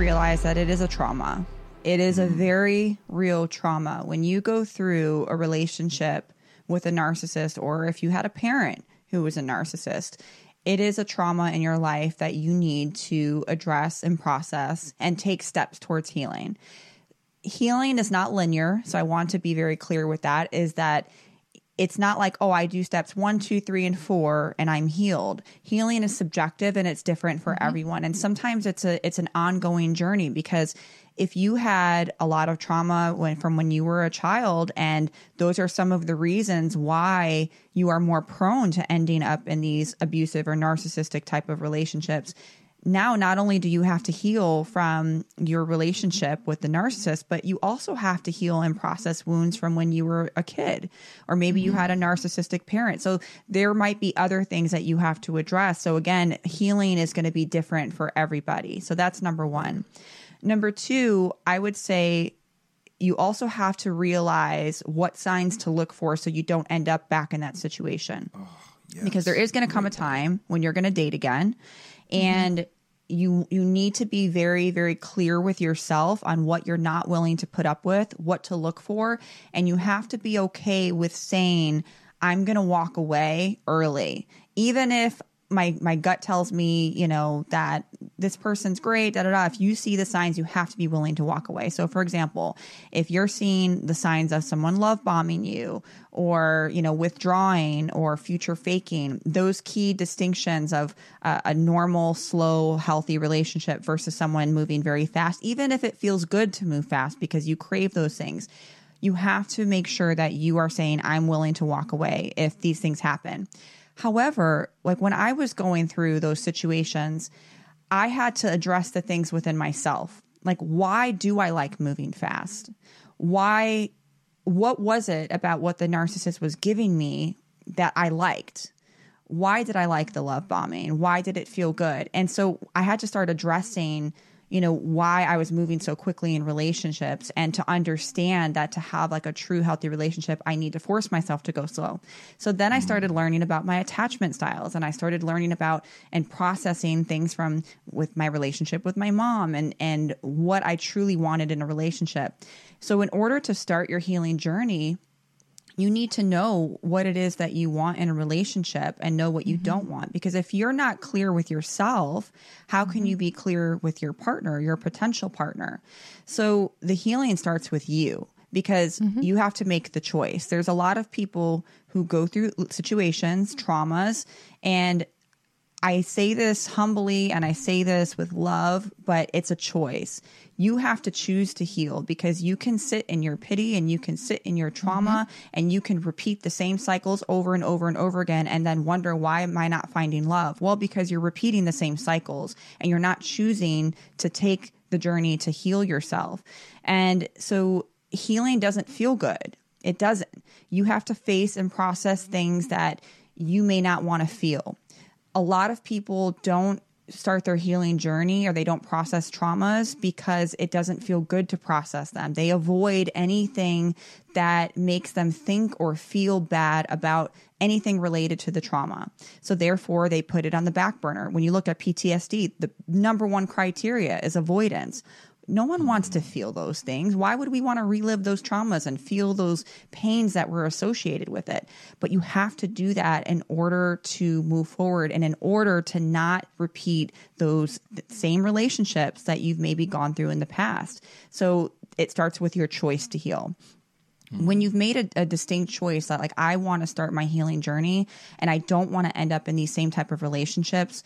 realize that it is a trauma. It is a mm-hmm. very real trauma. When you go through a relationship with a narcissist, or if you had a parent who was a narcissist, it is a trauma in your life that you need to address and process and take steps towards healing. Healing is not linear. So I want to be very clear with that is that it's not like, oh, I do steps one, two, three, and four, and I'm healed. Healing is subjective and it's different for mm-hmm. everyone. And sometimes it's a it's an ongoing journey because if you had a lot of trauma when from when you were a child and those are some of the reasons why you are more prone to ending up in these abusive or narcissistic type of relationships now not only do you have to heal from your relationship with the narcissist but you also have to heal and process wounds from when you were a kid or maybe you mm-hmm. had a narcissistic parent. So there might be other things that you have to address. So again healing is going to be different for everybody. So that's number 1 number 2 i would say you also have to realize what signs to look for so you don't end up back in that situation. Oh, because there is going to come a time when you're going to date again and you you need to be very very clear with yourself on what you're not willing to put up with what to look for. And you have to be okay with saying i'm going to walk away early. Even if my my gut tells me, you know, that this person's great, da da da. If you see the signs, you have to be willing to walk away. So, for example, if you're seeing the signs of someone love bombing you, or you know, withdrawing, or future faking, those key distinctions of uh, a normal, slow, healthy relationship versus someone moving very fast, even if it feels good to move fast because you crave those things. You have to make sure that you are saying, I'm willing to walk away if these things happen. However, like when I was going through those situations, I had to address the things within myself. Like, why do I like moving fast? Why, what was it about what the narcissist was giving me that I liked? Why did I like the love bombing? Why did it feel good? And so I had to start addressing you know why I was moving so quickly in relationships and to understand that to have like a true healthy relationship I need to force myself to go slow. So then I mm-hmm. started learning about my attachment styles and I started learning about and processing things from with my relationship with my mom and and what I truly wanted in a relationship. So in order to start your healing journey, you need to know what it is that you want in a relationship and know what you mm-hmm. don't want. Because if you're not clear with yourself, how can you mm-hmm. be clear with your partner, your potential partner? So the healing starts with you because mm-hmm. you have to make the choice. There's a lot of people who go through situations, traumas, and I say this humbly and I say this with love, but it's a choice. You have to choose to heal because you can sit in your pity and you can sit in your trauma mm-hmm. and you can repeat the same cycles over and over and over again and then wonder, why am I not finding love? Well, because you're repeating the same cycles and you're not choosing to take the journey to heal yourself. And so healing doesn't feel good. It doesn't. You have to face and process things that you may not want to feel a lot of people don't start their healing journey or they don't process traumas because it doesn't feel good to process them. They avoid anything that makes them think or feel bad about anything related to the trauma. So therefore they put it on the back burner. When you look at PTSD, the number one criteria is avoidance. No one wants to feel those things. Why would we want to relive those traumas and feel those pains that were associated with it? But you have to do that in order to move forward and in order to not repeat those same relationships that you've maybe gone through in the past. So it starts with your choice to heal when you've made a, a distinct choice that like i want to start my healing journey and i don't want to end up in these same type of relationships